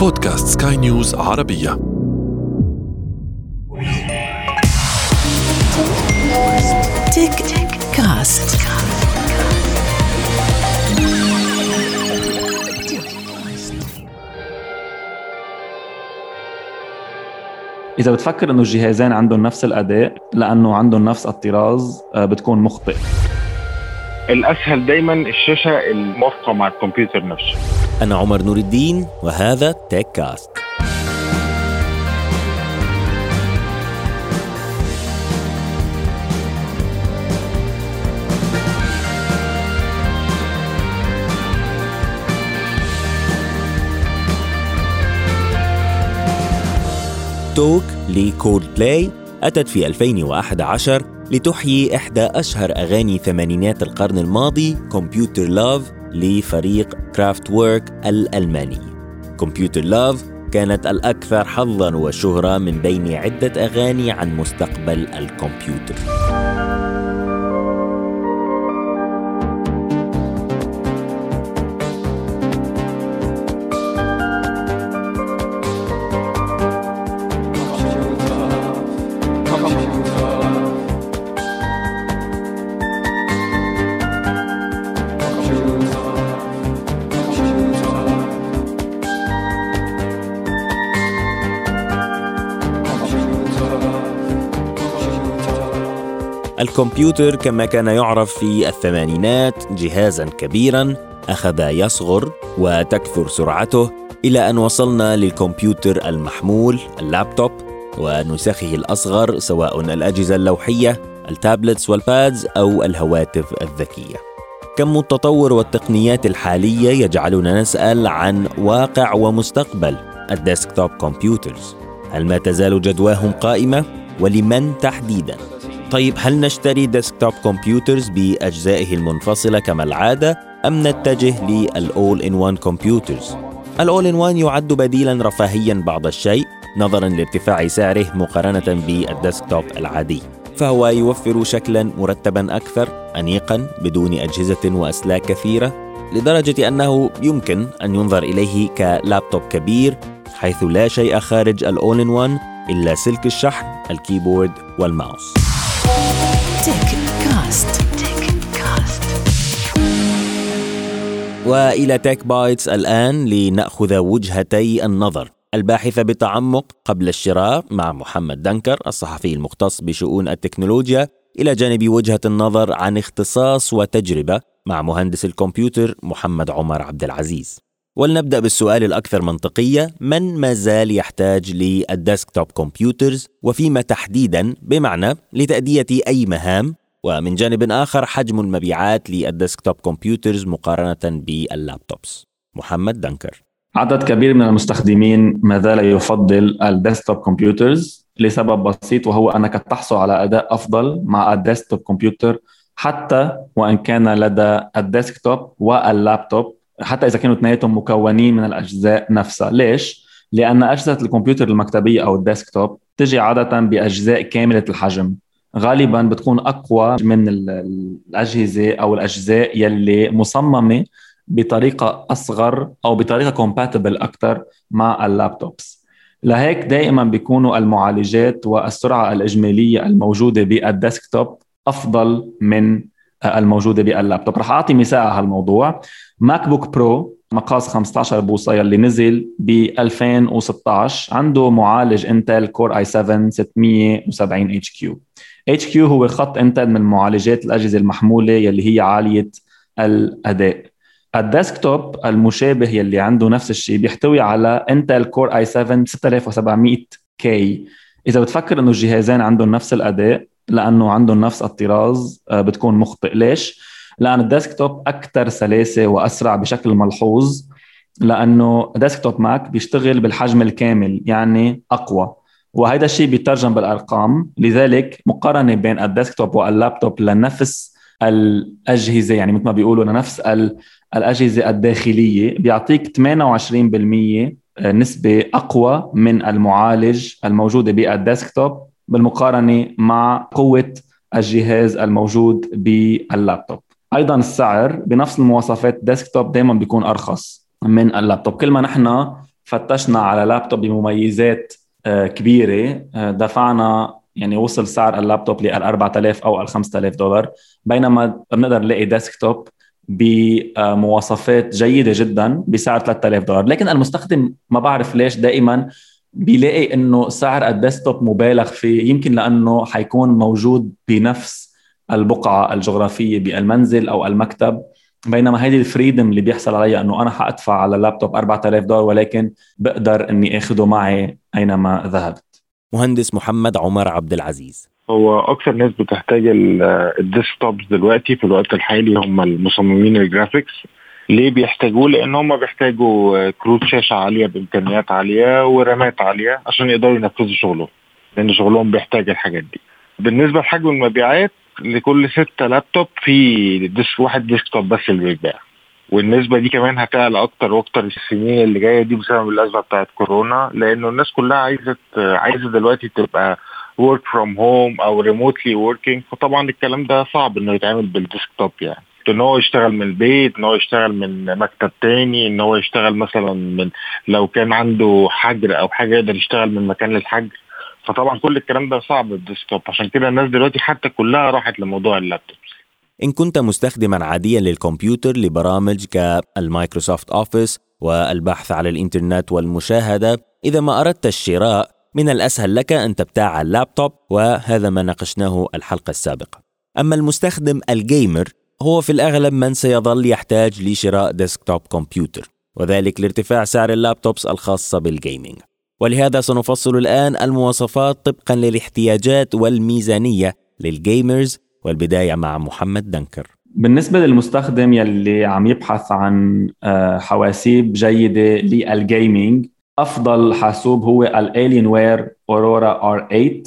بودكاست سكاي نيوز عربية. تك كاست. إذا بتفكر إنه الجهازين عندهم نفس الأداء لأنه عندهم نفس الطراز آه، بتكون مخطئ. الأسهل دايما الشاشة الموافقه مع الكمبيوتر نفسه. أنا عمر نور الدين وهذا Tech Cast Talk ل Coldplay أتت في 2011 لتحيي إحدى أشهر أغاني ثمانينات القرن الماضي Computer Love لفريق Kraftwerk الألماني. Computer Love كانت الأكثر حظاً وشهرة من بين عدة أغاني عن مستقبل الكمبيوتر. الكمبيوتر كما كان يعرف في الثمانينات جهازا كبيرا أخذ يصغر وتكثر سرعته إلى أن وصلنا للكمبيوتر المحمول اللابتوب ونسخه الأصغر سواء الأجهزة اللوحية ال tablets وال pads أو الهواتف الذكية. كم التطور والتقنيات الحالية يجعلنا نسأل عن واقع ومستقبل ال desktop computers؟ هل ما تزال جدواهم قائمة؟ ولمن تحديدا؟ طيب هل نشتري desktop computers بأجزائه المنفصلة كما العادة أم نتجه لل all-in-one computers؟ ال all-in-one يعد بديلا رفاهيا بعض الشيء نظرا لارتفاع سعره مقارنة بال desktop العادي فهو يوفر شكلا مرتبا أكثر أنيقا بدون أجهزة وأسلاك كثيرة لدرجة أنه يمكن أن ينظر إليه كلابتوب كبير حيث لا شيء خارج ال all-in-one إلا سلك الشحن ال keyboard وال mouse Tech Cast Tech Cast وإلى Tech Bytes الآن لنأخذ وجهتي النظر الباحثة بتعمق قبل الشراء مع محمد دنكر الصحفي المختص بشؤون التكنولوجيا إلى جانب وجهة النظر عن اختصاص وتجربة مع مهندس الكمبيوتر محمد عمر عبد العزيز. ولنبدأ بالسؤال الأكثر منطقية. من ما زال يحتاج لل desktop computers؟ وفيما تحديدا بمعنى لتأدية أي مهام؟ ومن جانب آخر حجم المبيعات لل desktop computers مقارنة بال laptops. محمد دنكر. عدد كبير من المستخدمين ما زال يفضل ال desktop computers لسبب بسيط وهو أنك تحصل على أداء أفضل مع ال desktop computer حتى وإن كان لدى ال desktop وال laptop. حتى إذا كانوا اثنيناتهم مكونين من الأجزاء نفسها. ليش؟ لأن اجهزه الكمبيوتر المكتبية أو ال desktop تجي عادة بأجزاء كاملة الحجم. غالبا بتكون أقوى من ال- الأجهزة أو الأجزاء يلي مصممة بطريقة أصغر أو بطريقة compatible أكثر مع ال laptops. لهيك دائما بيكونوا المعالجات والسرعة الإجمالية الموجودة بال desktop أفضل من الموجودة باللابتوب. رح أعطي مثال على هالموضوع. MacBook Pro مقاس 15 بوصة يلي نزل ب 2016 عنده معالج Intel Core i7 670 HQ HQ هو خط Intel من معالجات الأجهزة المحمولة يلي هي عالية الأداء. ال desktop المشابه يلي عنده نفس الشيء بيحتوي على Intel Core i7 6700K إذا بتفكر إنه الجهازين عندهم نفس الأداء لأنه عندهم نفس الطراز آه، بتكون مخطئ. ليش؟ لأن ال desktop أكثر سلاسة وأسرع بشكل ملحوظ لأنه desktop ماك بيشتغل بالحجم الكامل يعني أقوى. وهذا الشيء بيترجم بالأرقام. لذلك مقارنة بين ال desktop وال laptop لنفس الأجهزة يعني مثل ما بيقولوا لنفس الأجهزة الداخلية بيعطيك 28% نسبة أقوى من المعالج الموجودة بال desktop. بالمقارنة مع قوة الجهاز الموجود باللابتوب. أيضا السعر بنفس المواصفات desktop دائما بيكون أرخص من اللابتوب. كل ما نحن فتشنا على لابتوب بمميزات آه، كبيرة آه، دفعنا يعني وصل سعر اللابتوب لل 4000 أو ال 5000 دولار. بينما بنقدر نلاقي desktop بمواصفات جيدة جدا بسعر 3000 دولار. لكن المستخدم ما بعرف ليش دائما بيلاقي إنه سعر ال desktop مبالغ فيه يمكن لأنه حيكون موجود بنفس البقعة الجغرافية بالمنزل أو المكتب. بينما هيدي ال freedom اللي بيحصل عليها إنه أنا حأدفع على اللابتوب 4000 دولار ولكن بقدر إني اخذه معي أينما ذهبت. مهندس محمد عمر عبد العزيز. هو أكثر ناس بتحتاج ال desktops دلوقتي في الوقت الحالي هم المصممين ال graphics. ليه بيحتاجوه؟ لأن هم بيحتاجوا كروت شاشة عالية بإمكانيات عالية ورامات عالية عشان يقدروا ينفذوا شغلهم لأن شغلهم بيحتاج الحاجات دي. بالنسبة لحجم المبيعات لكل ستة لابتوب في desk واحد desktop بس اللي بيتباع. والنسبة دي كمان هتعلى أكتر وأكتر السنين اللي جاية دي بسبب الأزمة بتاعت كورونا لأنه الناس كلها عايزة عايزة دلوقتي تبقى work from home أو remotely working فطبعا الكلام ده صعب إنه يتعمل بال desktop يعني. إن هو يشتغل من البيت إن هو يشتغل من مكتب تاني إن هو يشتغل مثلا من لو كان عنده حجر أو حاجة يقدر يشتغل من مكان للحجر. فطبعا كل الكلام ده صعب بال desktop. عشان كده الناس دلوقتي حتى كلها راحت لموضوع اللابتوب. إن كنت مستخدما عاديا للكمبيوتر لبرامج كال Microsoft Office والبحث على الإنترنت والمشاهدة إذا ما أردت الشراء من الأسهل لك أن تبتاع اللابتوب وهذا ما ناقشناه الحلقة السابقة. أما المستخدم ال gamer هو في الأغلب من سيظل يحتاج لشراء desktop كمبيوتر وذلك لارتفاع سعر ال laptops الخاصة بال gaming ولهذا سنفصل الآن المواصفات طبقا للاحتياجات والميزانية لل gamers والبداية مع محمد دنكر. بالنسبة للمستخدم يلي عم يبحث عن آه، حواسيب جيدة لل gaming أفضل حاسوب هو ال Alienware Aurora R8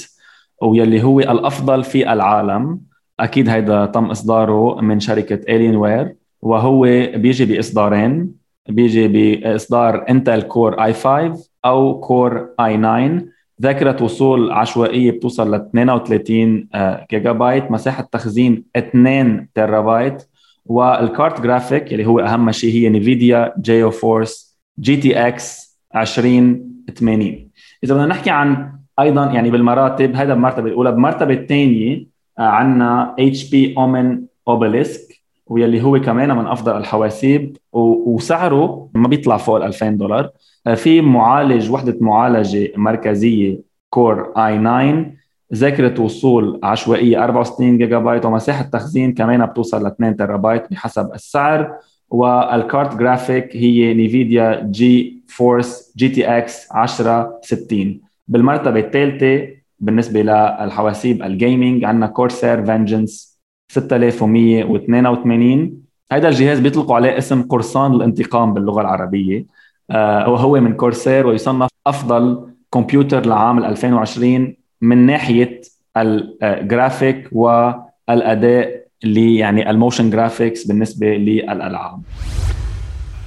ويلي هو الأفضل في العالم. أكيد هيدا تم إصداره من شركة Alienware وهو بيجي بإصدارين بيجي بإصدار Intel Core i5 أو Core i9 ذاكرة وصول عشوائية بتوصل ل 32 آه، جيجا بايت مساحة تخزين 2 تيرا بايت والكارت جرافيك اللي هو أهم شيء هي Nvidia GeForce GTX 2080 إذا بدنا نحكي عن أيضا يعني بالمراتب هذا بالمرتبة الأولى. بالمرتبة الثانية آه، عندنا HP Omen Obelisk واللي هو كمان من أفضل الحواسيب وسعره ما بيطلع فوق ال 2000 دولار. آه، في معالج وحدة معالجة مركزية Core i9 ذاكرة وصول عشوائية 64 جيجا بايت ومساحة تخزين كمان بتوصل ل 2 تيرا بايت بحسب السعر. والكارت جرافيك هي Nvidia GeForce GTX 1060 بالمرتبة الثالثة بالنسبة للحواسيب ال gaming عندنا Corsair Vengeance 6182 هذا الجهاز بيطلقوا عليه اسم قرصان الانتقام باللغة العربية. آه وهو من Corsair ويصنف أفضل كمبيوتر لعام 2020 من ناحية الجرافيك والأداء اللي يعني الموشن جرافيكس بالنسبة للألعاب.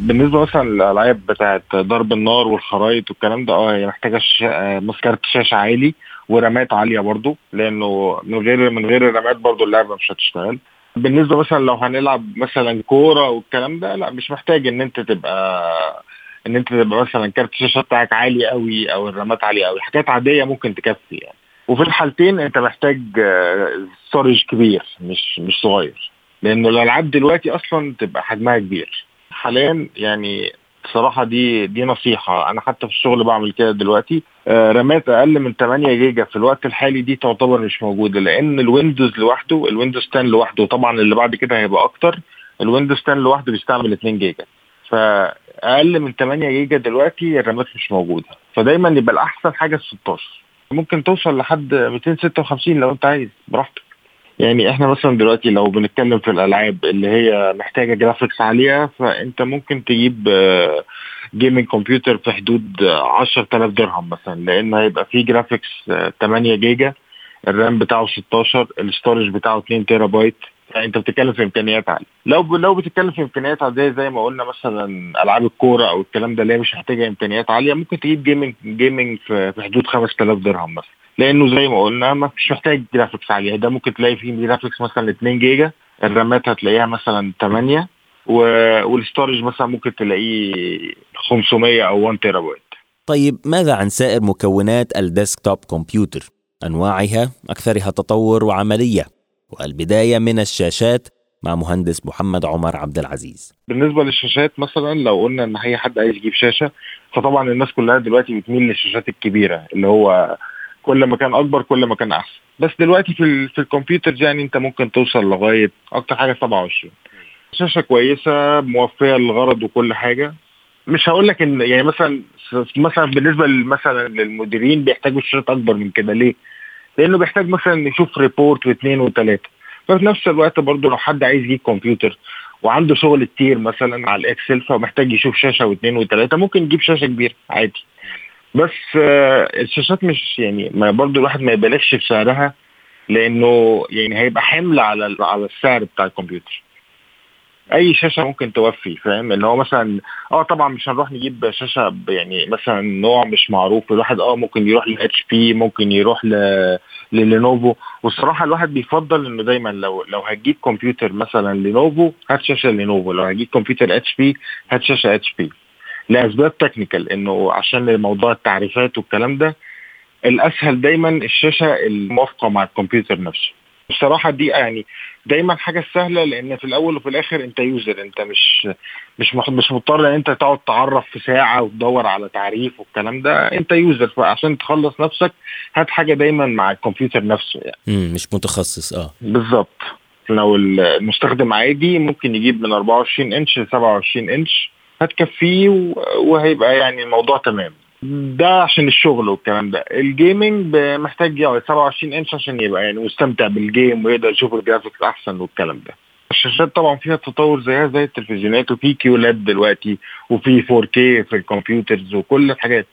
بالنسبة مثلا للألعاب بتاعت ضرب النار والخرايط والكلام ده آه هي محتاجة كارت شاشة عالي. ورامات عالية برضو لأنه من غير من غير الرامات برضو اللعبة مش هتشتغل. بالنسبة مثلا لو هنلعب مثلا كورة والكلام ده لا مش محتاج إن أنت تبقى إن أنت تبقى مثلا كارت الشاشة بتاعك عالي قوي أو الرامات عالية قوي. حاجات عادية ممكن تكفي يعني. وفي الحالتين أنت محتاج storage كبير مش مش صغير. لأنه الألعاب دلوقتي أصلا تبقى حجمها كبير. حاليا يعني بصراحة دي دي نصيحة. أنا حتى في الشغل بعمل كده دلوقتي. آه رامات أقل من 8 جيجا في الوقت الحالي دي تعتبر مش موجودة لأن ال Windows لوحده ال Windows 10 لوحده. طبعا اللي بعد كده هيبقى أكتر. ال Windows 10 لوحده بيستعمل 2 جيجا. فأقل من 8 جيجا دلوقتي الرامات مش موجودة. فدايما يبقى الأحسن حاجة ال 16 ممكن توصل لحد 256 لو أنت عايز براحتك. يعني إحنا مثلا دلوقتي لو بنتكلم في الألعاب اللي هي محتاجة graphics عالية فأنت ممكن تجيب gaming computer في حدود 10000 درهم مثلا لأن هيبقى فيه graphics 8 جيجا ال RAM بتاعه 16 ال storage بتاعه 2 تيرا بايت انت بتتكلم في امكانيات عالية. لو لو بتتكلم في امكانيات عاديه زي ما قلنا مثلا ألعاب الكورة أو الكلام ده اللي هي مش محتاجة امكانيات عالية ممكن تجيب gaming gaming في حدود 5000 درهم مثلا. لأنه زي ما قلنا مش محتاج graphics عالية. ده ممكن تلاقي فيه graphics مثلا 2 جيجا الرامات هتلاقيها مثلا 8 وال storage مثلا ممكن تلاقيه 500 أو 1 تيرا بايت طيب ماذا عن سائر مكونات ال desktop computer؟ أنواعها أكثرها تطور وعملية. والبداية من الشاشات مع مهندس محمد عمر عبد العزيز. بالنسبة للشاشات مثلا لو قلنا إن أي حد عايز يجيب شاشة فطبعا الناس كلها دلوقتي بتميل للشاشات الكبيرة اللي هو كل ما كان أكبر كل ما كان أحسن. بس دلوقتي في في الكمبيوتر يعني أنت ممكن توصل لغاية أكتر حاجة 27 شاشة كويسة موفيه للغرض وكل حاجة. مش هقول لك إن يعني مثلا مثلا بالنسبة مثلا للمديرين بيحتاجوا شاشات أكبر من كده. ليه؟ لأنه بيحتاج مثلا يشوف report واثنين وثلاثة. ففي نفس الوقت برضه لو حد عايز يجيب كمبيوتر وعنده شغل كتير مثلا على ال Excel فمحتاج يشوف شاشة واثنين وثلاثة ممكن يجيب شاشة كبيرة عادي. بس آه الشاشات مش يعني ما برضه الواحد ما يبالغش في سعرها لأنه يعني هيبقى حمل على على السعر بتاع الكمبيوتر. أي شاشة ممكن توفي فاهم؟ إن هو مثلا آه طبعا مش هنروح نجيب شاشة يعني مثلا نوع مش معروف الواحد آه ممكن يروح ل HP ممكن يروح ل ل Lenovo والصراحة الواحد بيفضل إنه دايما لو لو هتجيب كمبيوتر مثلا Lenovo هات شاشة Lenovo لو هتجيب كمبيوتر اتش بي هات شاشة اتش بي لأسباب technical إنه عشان موضوع التعريفات والكلام ده الأسهل دايما الشاشة الموافقة مع الكمبيوتر نفسه. بصراحة دي يعني دايما حاجة سهلة لأن في الأول وفي الآخر أنت user أنت مش مش مش مضطر إن أنت تقعد تعرف في ساعة وتدور على تعريف والكلام ده أنت user فعشان تخلص نفسك هات حاجة دايما مع الكمبيوتر نفسه يعني. مش متخصص آه. بالظبط. لو المستخدم عادي ممكن يجيب من 24 إنش ل 27 إنش هتكفيه وهيبقى يعني الموضوع تمام. ده عشان الشغل والكلام ده. ال gaming محتاج يقعد 27 انش عشان يبقى يعني مستمتع بال game ويقدر يشوف ال graphics أحسن والكلام ده. الشاشات طبعا فيها تطور زيها زي التلفزيونات وفي QLED دلوقتي وفي 4K في ال computers وكل الحاجات.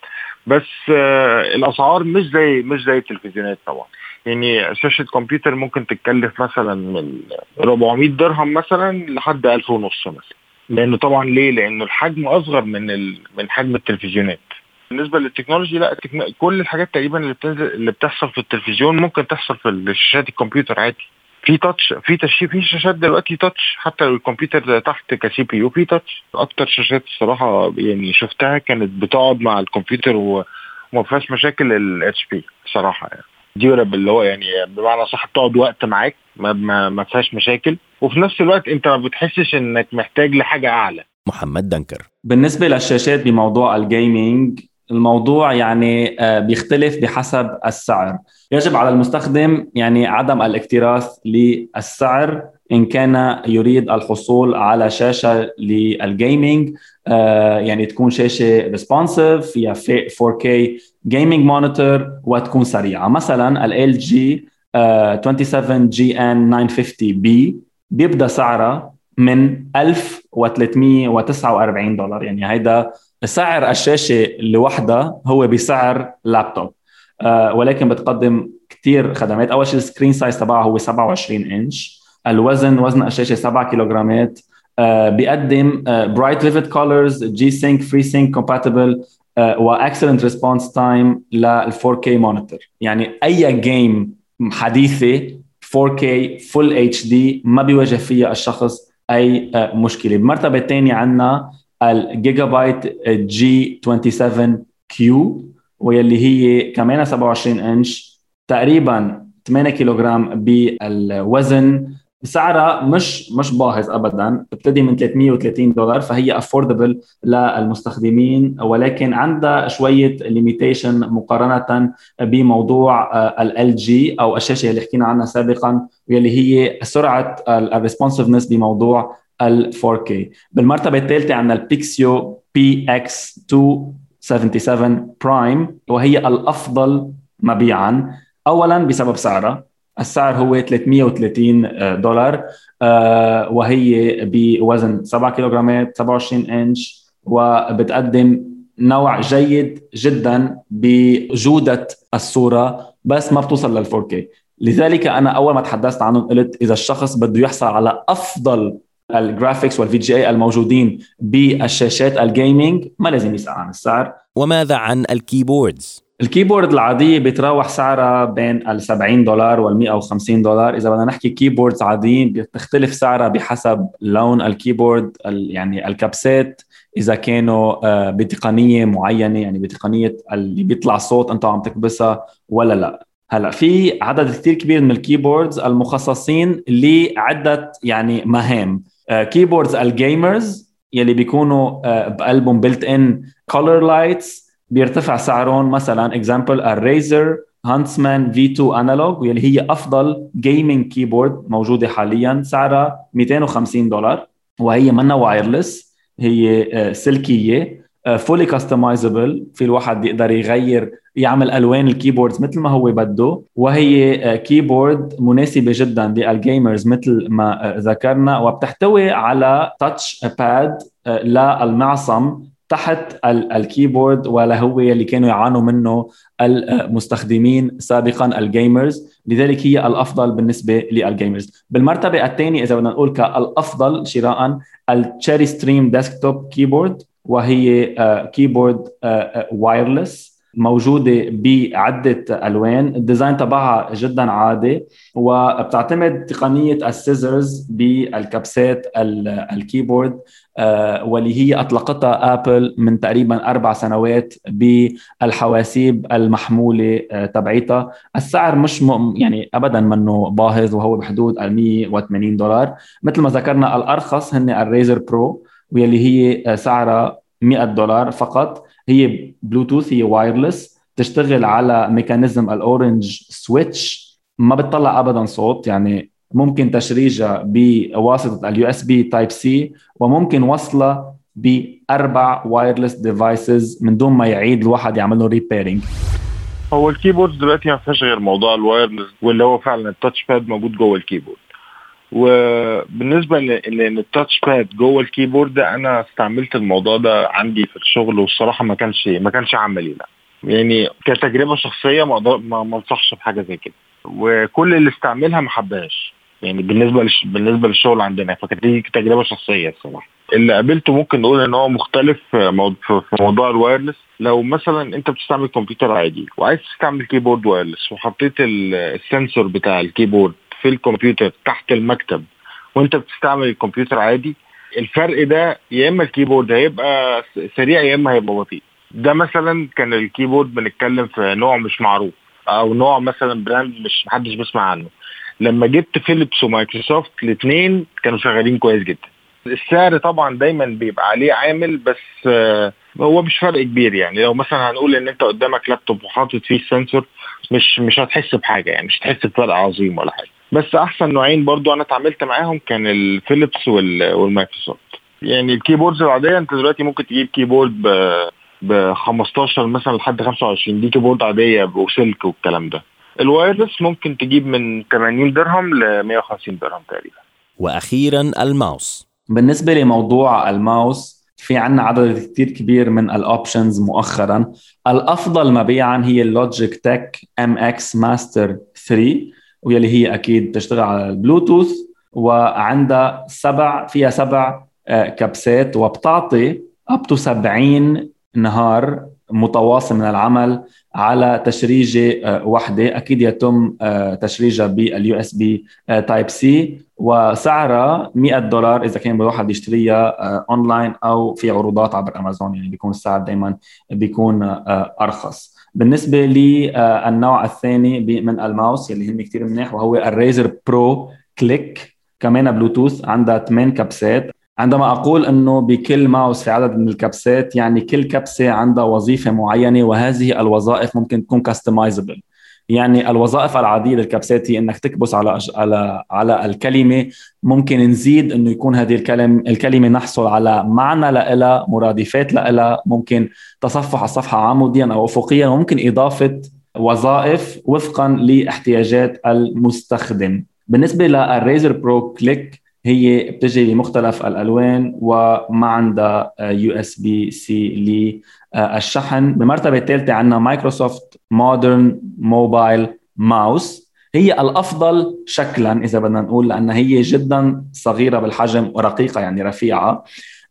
بس آه الأسعار مش زي مش زي التلفزيونات طبعا. يعني شاشة كمبيوتر ممكن تتكلف مثلا من 400 درهم مثلا لحد 1000 ونص مثلا. لأنه طبعا ليه؟ لأنه الحجم أصغر من ال... من حجم التلفزيونات. بالنسبة لل technology لا. كل الحاجات تقريبا اللي بتنزل اللي بتحصل في التلفزيون ممكن تحصل في شاشات الكمبيوتر عادي. في touch في تشي في شاشات دلوقتي touch حتى لو الكمبيوتر تحت ك CPU في touch أكتر شاشات الصراحة يعني شفتها كانت بتقعد مع الكمبيوتر وما فيهاش مشاكل ال HP صراحة يعني. durable اللي هو يعني بمعنى صح تقعد وقت معاك ما, ما, ما فيهاش مشاكل. وفي نفس الوقت أنت ما بتحسش إنك محتاج لحاجة أعلى. محمد دنكر. بالنسبة للشاشات بموضوع ال gaming الموضوع يعني بيختلف بحسب السعر. يجب على المستخدم يعني عدم الاكتراث للسعر إن كان يريد الحصول على شاشة لل gaming يعني تكون شاشة responsive فيها 4K gaming monitor وتكون سريعة. مثلا LG 27 GN 950 B بيبدأ سعرها من 1349 دولار. يعني هيدا سعر الشاشة لوحدها هو بسعر لابتوب. آه ولكن بتقدم كثير خدمات. أول شيء ال screen size تبعها هو 27 إنش. الوزن وزن الشاشة 7 كيلوغرامات. آه بيقدم bright vivid colors G-Sync FreeSync compatible و excellent response time لل 4K monitor يعني أي game حديثة 4K full HD ما بيواجه فيها الشخص أي مشكلة. بالمرتبه الثانية عندنا ال Gigabyte G 27 Q واللي هي كمان 27 انش تقريبا 8 كيلوغرام بالوزن. سعرها مش مش باهظ ابدا بتبتدي من 330 دولار فهي affordable للمستخدمين ولكن عندها شوية limitation مقارنة بموضوع LG أو الشاشة اللي حكينا عنها سابقا واللي هي سرعة ال responsiveness بموضوع ال 4K بالمرتبة الثالثة عندنا ال Pixio PX 277 Prime وهي الأفضل مبيعا اولا بسبب سعرها. السعر هو 330 دولار وهي بوزن 7 كيلوغرامات 27 إنش وبتقدم نوع جيد جدا بجودة الصورة بس ما بتوصل لل 4K لذلك أنا أول ما تحدثت عنهم قلت إذا الشخص بده يحصل على أفضل ال graphics وال VGA الموجودين بالشاشات ال gaming ما لازم يسأل عن السعر وماذا عن ال keyboards؟ ال keyboard العادية بتراوح سعرها بين ال 70 دولار وال 150 دولار، إذا بدنا نحكي keyboards عاديين بتختلف سعرها بحسب لون ال keyboard يعني الكبسات. إذا كانوا آه، بتقنية معينة يعني بتقنية اللي بيطلع صوت أنت عم تكبسها ولا لا. هلأ في عدد كثير كبير من ال keyboards المخصصين لعدة يعني مهام. keyboards ال gamers يلي بيكونوا آه، بقلبهم built-in color lights بيرتفع سعرهم مثلا example ال Razer Huntsman V2 Analog واللي هي أفضل gaming keyboard موجودة حاليا سعرها 250 دولار. وهي منا wireless هي آه، سلكية fully customizable في الواحد بيقدر يغير يعمل ألوان ال keyboards مثل ما هو بده. وهي keyboard آه، مناسبة جدا لل gamers مثل ما آه، ذكرنا. وبتحتوي على touchpad للمعصم تحت ال keyboard ولا هو اللي كانوا يعانوا منه المستخدمين سابقا ال gamers. لذلك هي الأفضل بالنسبة لل gamers. بالمرتبة الثانية إذا بدنا نقول كالأفضل شراء ال Cherry Stream Desktop keyboard وهي keyboard wireless موجودة بعدة ألوان. ال design تبعها جدا عادي وبتعتمد تقنية ال scissors بالكبسات ال keyboard. آه، واللي هي أطلقتها Apple من تقريبا أربع سنوات بالحواسيب المحمولة آه، تبعيتها. السعر مش م... يعني أبدا منه باهظ وهو بحدود ال 180 دولار. مثل ما ذكرنا الأرخص هن ال Razer Pro واللي هي آه، سعرها 100 دولار فقط. هي بلوتوث هي wireless تشتغل على mechanism ال orange switch ما بتطلع ابدا صوت يعني ممكن تشريجها بواسطه ال USB Type-C وممكن وصلها باربع wireless devices من دون ما يعيد الواحد يعمل له re-pairing هو ال keyboard دلوقتي ما فيهاش غير موضوع ال wireless واللي هو فعلا ال touchpad موجود جوه ال keyboard. وبالنسبة لأن ال touchpad جوه ال keyboard أنا استعملت الموضوع ده عندي في الشغل والصراحة ما كانش ما كانش عملي لا. يعني كتجربة شخصية ما ما أنصحش بحاجة زي كده. وكل اللي استعملها ما حبهاش. يعني بالنسبة لش... بالنسبة للشغل عندنا فكانت دي تجربة شخصية الصراحة. اللي قابلته ممكن نقول إن هو مختلف في موضوع ال wireless. لو مثلا أنت بتستعمل كمبيوتر عادي وعايز تستعمل keyboard wireless وحطيت ال sensor بتاع ال keyboard في الكمبيوتر تحت المكتب وأنت بتستعمل الكمبيوتر عادي الفرق ده يا إما ال keyboard هيبقى سريع يا إما هيبقى بطيء. ده مثلا كان ال keyboard بنتكلم في نوع مش معروف أو نوع مثلا brand مش محدش بيسمع عنه. لما جبت Philips و Microsoft الاثنين كانوا شغالين كويس جدا. السعر طبعا دايما بيبقى عليه عامل بس هو مش فرق كبير يعني. لو مثلا هنقول إن أنت قدامك لابتوب وحاطط فيه ال sensor مش مش هتحس بحاجة يعني مش هتحس بفرق عظيم ولا حاجة. بس أحسن نوعين برضو أنا اتعاملت معاهم كان ال Philips وال Microsoft. يعني ال keyboards العادية أنت دلوقتي ممكن تجيب keyboard ب ب 15 مثلا لحد 25 دي keyboard عادية وسلك والكلام ده. ال wireless ممكن تجيب من 80 درهم ل 150 درهم تقريبا. وأخيرا الماوس. بالنسبة لموضوع الماوس في عنا عدد كثير كبير من ال options مؤخرا. الأفضل مبيعا هي ال Logitech MX Master 3 واللي هي أكيد تشتغل على البلوتوث وعندها سبع فيها سبع آه، كبسات وبتعطي up to 70 نهار متواصل من العمل على تشريجة آه، واحدة أكيد يتم آه، تشريجها بال USB Type-C. وسعرها 100 دولار إذا كان الواحد يشتريها أونلاين أو في عروضات عبر أمازون. يعني بيكون السعر دائما بيكون أرخص. بالنسبة للنوع الثاني من الماوس يلي هن كثير منيح وهو ال Razer Pro Click كمان بلوتوث عندها 8 كبسات عندما أقول إنه بكل ماوس في عدد من الكبسات يعني كل كبسة عندها وظيفة معينة وهذه الوظائف ممكن تكون customizable يعني الوظائف العادية للكبسات هي إنك تكبس على على على الكلمة. ممكن نزيد إنه يكون هذه الكلمة الكلمة نحصل على معنى لها مرادفات لها ممكن تصفح الصفحة عموديا أو افقيا. وممكن إضافة وظائف وفقا لإحتياجات المستخدم. بالنسبة لل Razer Pro Click هي بتجي بمختلف الألوان وما عندها USB-C للشحن بمرتبة الثالثة عندنا Microsoft Modern Mobile ماوس هي الأفضل شكلا إذا بدنا نقول لأنها هي جدا صغيرة بالحجم ورقيقة يعني رفيعة.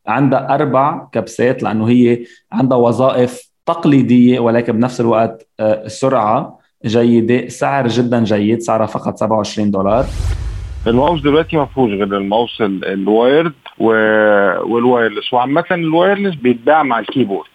عندها أربع كبسات لأنه هي عندها وظائف تقليدية ولكن بنفس الوقت آه، سرعة جيدة. سعر جدا جيد سعرها فقط 27 دولار. الماوس دلوقتي ما فيهوش غير ال mouse ال wired وال wireless. وعامة ال wireless بيتباع مع ال keyboard.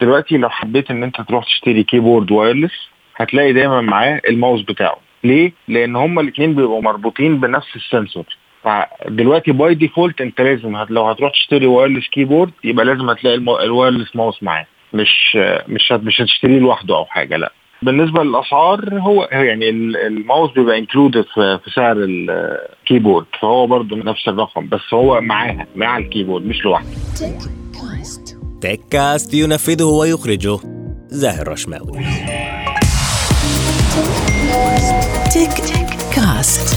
دلوقتي لو حبيت إن أنت تروح تشتري keyboard wireless هتلاقي دايما معاه الماوس بتاعه. ليه؟ لأن هما الاثنين بيبقوا مربوطين بنفس ال sensor. فدلوقتي by default أنت لازم هت لو هتروح تشتري wireless keyboard يبقى لازم هتلاقي ال wireless mouse معاه. مش مش مش هتشتريه لوحده أو حاجة لأ. بالنسبة للأسعار هو يعني الماوس بيبقى included في سعر ال keyboard فهو برضه نفس الرقم بس هو معاها مع ال keyboard مش لوحده. تك كاست ينفذه ويخرجه زاهر رشماوي. تك كاست